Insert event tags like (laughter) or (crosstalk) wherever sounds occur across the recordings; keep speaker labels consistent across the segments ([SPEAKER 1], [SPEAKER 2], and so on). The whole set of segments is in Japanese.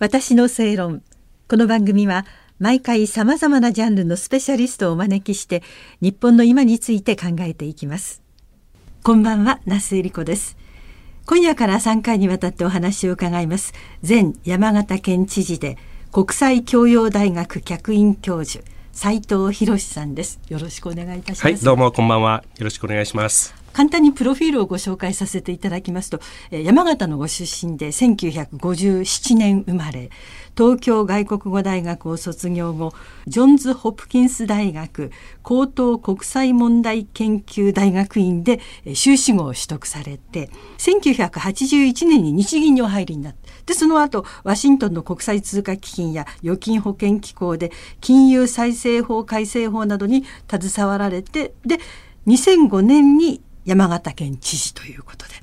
[SPEAKER 1] 私の正論。この番組は毎回さまざまなジャンルのスペシャリストをお招きして日本の今について考えていきます。こんばんは那須恵理子です。今夜から3回にわたってお話を伺います前山形県知事で国際教養大学客員教授斉藤博さんです。よろしくお願いいたします。
[SPEAKER 2] はいどうもこんばんは。よろしくお願いします。
[SPEAKER 1] 簡単にプロフィールをご紹介させていただきますと、山形のご出身で1957年生まれ、東京外国語大学を卒業後、ジョンズ・ホプキンス大学高等国際問題研究大学院で修士号を取得されて、1981年に日銀にお入りになって、で、その後、ワシントンの国際通貨基金や預金保険機構で金融再生法改正法などに携わられて、で、2005年に山形県知事ということで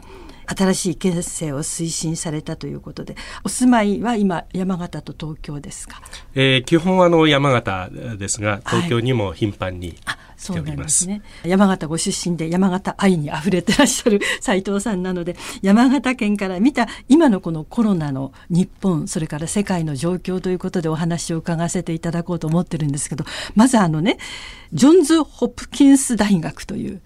[SPEAKER 1] 新しい県政を推進されたということでお住まいは今山形と東京ですか、
[SPEAKER 2] えー、基本はあの山形ですが東京にも頻繁に、はい
[SPEAKER 1] そうなんですね。山形ご出身で山形愛に溢れてらっしゃる (laughs) 斉藤さんなので、山形県から見た今のこのコロナの日本、それから世界の状況ということでお話を伺わせていただこうと思ってるんですけど、まずあのね、ジョンズ・ホプキンス大学という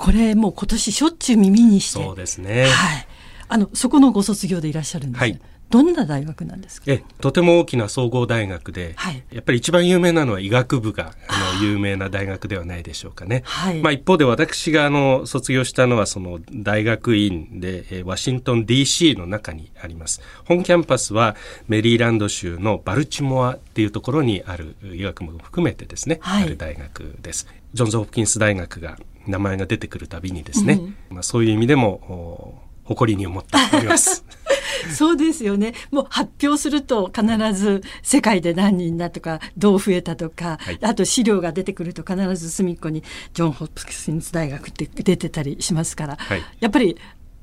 [SPEAKER 1] これもう今年しょっちゅう耳にして。
[SPEAKER 2] そうですね。
[SPEAKER 1] はい。あのそこのご卒業でいらっしゃるんです、はい、どんな大学なんですか？
[SPEAKER 2] えとても大きな総合大学で、はい、やっぱり一番有名なのは医学部があの有名な大学ではないでしょうかね。はい、まあ、一方で私があの卒業したのはその大学院で、えワシントン DC の中にあります。本キャンパスはメリーランド州のバルチモアっていうところにある医学部も含めてですね、はい、ある大学です。ジョンズ・ホプキンス大学が名前が出てくるたびにですね、うん、まあ、そういう意味でも誇りに思っております。(laughs)
[SPEAKER 1] そうですよね。もう発表すると必ず世界で何人だとかどう増えたとか、はい、あと資料が出てくると必ず隅っこにジョン・ホプキンス大学って出てたりしますから、はい、やっぱり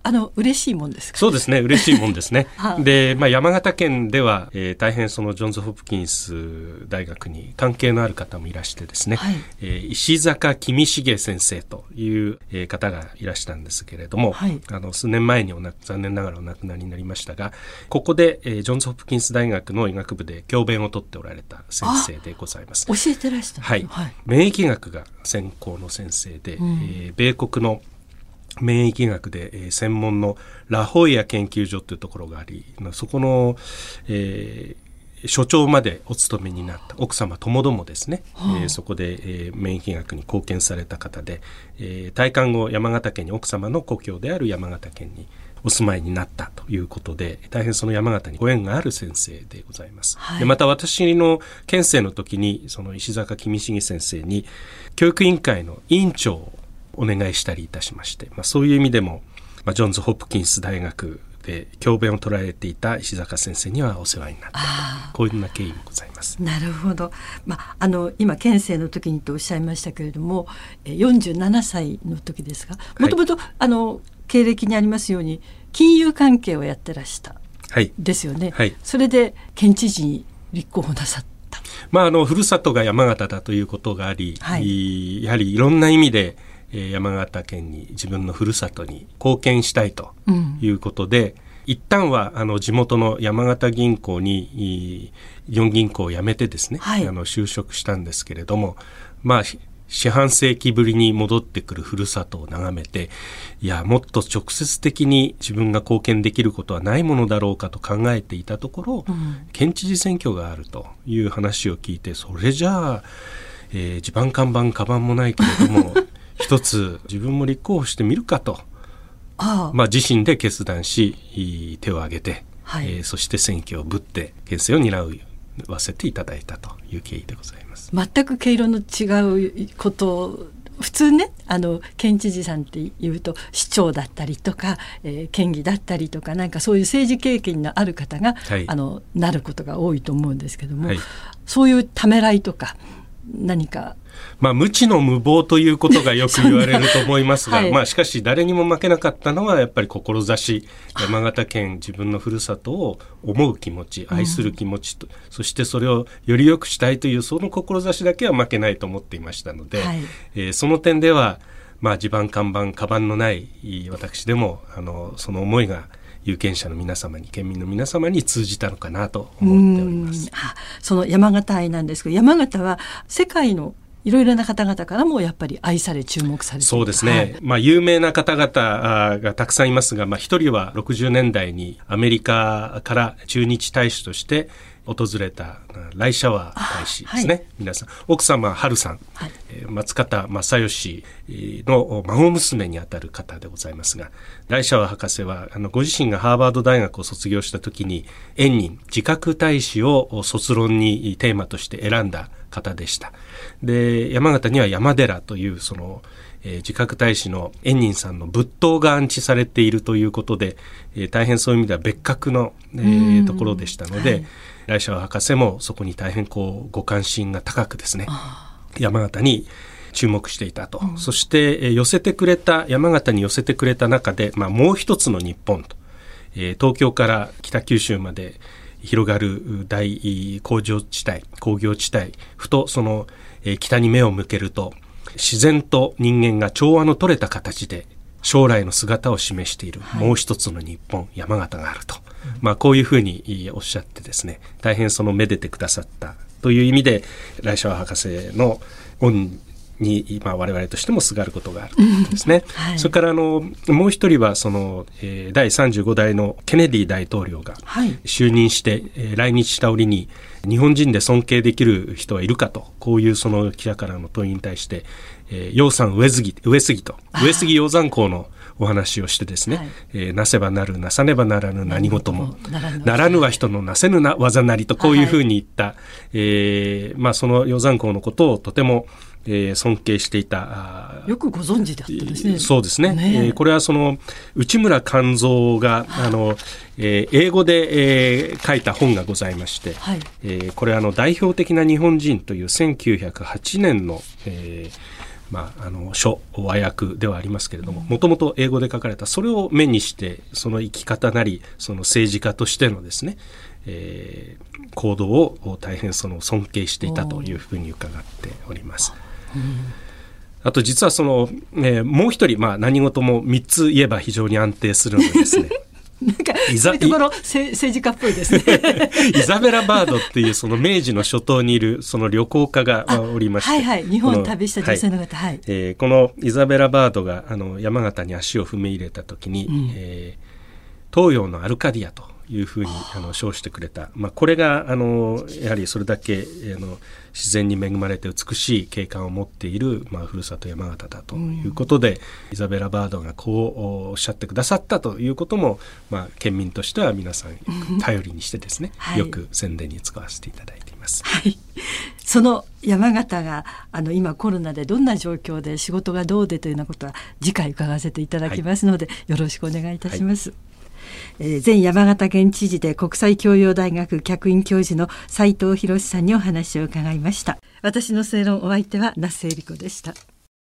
[SPEAKER 1] あの嬉しいもんです
[SPEAKER 2] そうですね嬉しいもんですね。(laughs) で、まあ、山形県では、えー、大変そのジョンズ・ホプキンス大学に関係のある方もいらしてですね、はい、えー、石坂君重先生という、えー、方がいらしたんですけれども、はい、あの数年前におな残念ながらお亡くなりになりましたがここで、えー、ジョンズ・ホプキンス大学の医学部で教鞭をとっておられた先生でございます。
[SPEAKER 1] 教えてらした、
[SPEAKER 2] はい、はい、免疫学が専攻の先生で、うん、えー、米国の免疫学で、えー、専門のラホイヤ研究所というところがありそこの、えー、所長までお勤めになった奥様ともどもですね、はあ、えー、そこで、えー、免疫学に貢献された方で、えー、退官後山形県に奥様の故郷である山形県にお住まいになったということで大変その山形にご縁がある先生でございます。はい、でまた私の県政の時にその石坂君重先生に教育委員会の委員長をお願いしたりいたしまして、まあ、そういう意味でも、まあ、ジョンズ・ホプキンス大学で教鞭を捉えていた石坂先生にはお世話になったこういうな経緯もございます。
[SPEAKER 1] なるほど、まあ、あの今県政の時にとおっしゃいましたけれども47歳の時ですがもともと経歴にありますように金融関係をやってらした、はい、ですよね、はい、それで県知事に立候補なさった。
[SPEAKER 2] まあ、あのふるさとが山形だということがあり、はい、やはりいろんな意味でえ山形県に自分のふるさとに貢献したいということで、うん、一旦はあの地元の山形銀行に四銀行を辞めてですね、はい、あの就職したんですけれどもまあ四半世紀ぶりに戻ってくるふるさとを眺めていやもっと直接的に自分が貢献できることはないものだろうかと考えていたところ、うん、県知事選挙があるという話を聞いてそれじゃあ、えー、地盤看板カバンもないけれども (laughs) 一つ自分も立候補してみるかと。あまあ、自身で決断し手を挙げて、はい、えー、そして選挙をぶって県政を担うわせていただいたという経緯でございます。
[SPEAKER 1] 全く毛色の違うこと普通ねあの県知事さんっていうと市長だったりとか、えー、県議だったりとかなんかそういう政治経験のある方が、はい、あのなることが多いと思うんですけども、はい、そういうためらいとか何か？
[SPEAKER 2] まあ、無知の無謀ということがよく言われると思いますが、はい、まあ、しかし誰にも負けなかったのはやっぱり志山形県自分のふるさとを思う気持ち愛する気持ちと、うん、そしてそれをより良くしたいというその志だけは負けないと思っていましたので、はい、えー、その点では、まあ、地盤看板カバンのない私でもあのその思いが有権者の皆様に県民の皆様に通じたのかなと思っております。
[SPEAKER 1] その山形愛なんですけど山形は世界のいろいろな方々からもやっぱり愛され注目されて
[SPEAKER 2] そうですね、はい、まあ有名な方々がたくさんいますが、まあ一人は60年代にアメリカから駐日大使として訪れたライシャワー大使ですね、はい、皆さん奥様春さん、はい、松方正義の孫娘にあたる方でございますがライシャワー博士はあのご自身がハーバード大学を卒業した時に縁人自覚大使を卒論にテーマとして選んだ方でした。で山形には山寺というそのえー、自覚大使の円仁さんの仏塔が安置されているということで、えー、大変そういう意味では別格の、えー、ところでしたので、はい、来社博士もそこに大変こうご関心が高くですね山形に注目していたと、うん、そして、え寄せてくれた山形に寄せてくれた中で、まあ、もう一つの日本と、えー、東京から北九州まで広がる大工場地帯工業地帯ふとその、えー、北に目を向けると自然と人間が調和の取れた形で将来の姿を示している、もう一つの日本山形があると、まあ、こういうふうにおっしゃってですね大変そのめでてくださったという意味で来社博士の恩に今我々としてもすがることがあるということですね。はい、それからあのもう一人はその、えー、第35代のケネディ大統領が就任して、はい、えー、来日した折に日本人で尊敬できる人はいるかとこういうその記者からの問いに対してえー、養蚕上杉上杉と上杉養蚕校のお話をしてですね、はい、えー、なせばなるなさねばならぬ何事もならぬ。は人のなせぬな技なりとこういうふうに言った、はい、えー、まあ、その養蚕校のことをとてもえー、尊敬していた
[SPEAKER 1] よくご存知だったですね。
[SPEAKER 2] そうですね。ね。えー、これはその内村勘三があの、えー、英語で、えー、書いた本がございまして、はい、えー、これはあの代表的な日本人という1908年の、えーまあ、あの書和訳ではありますけれどももともと英語で書かれたそれを目にしてその生き方なりその政治家としてのですね、えー、行動を大変その尊敬していたというふうに伺っております。あと実はその、えー、もう一人、まあ、何事も3つ言えば非常に安定するのですね (laughs)
[SPEAKER 1] なんかそういうところ政治家っぽいですね。(laughs)
[SPEAKER 2] イザベラ・バードっていうその明治の初頭にいるその旅行家がおりまして。
[SPEAKER 1] はいはい。日本旅した女性の方はい、
[SPEAKER 2] えー、このイザベラ・バードがあの山形に足を踏み入れた時に、うん、えー、東洋のアルカディアというふうにあの称してくれた、まあ、これがあのやはりそれだけあの自然に恵まれて美しい景観を持っている、まあ、ふるさと山形だということで、うん、イザベラ・バードがこうおっしゃってくださったということも、まあ、県民としては皆さん頼りにしてですね、はい、よく宣伝に使わせていただいています。
[SPEAKER 1] はい、その山形があの今コロナでどんな状況で仕事がどうでというようなことは次回伺わせていただきますので、はい、よろしくお願いいたします。はいえー、前山形県知事で国際教養大学客員教授の斉藤博さんにお話を伺いました。私の正論お相手は那須恵理子でした。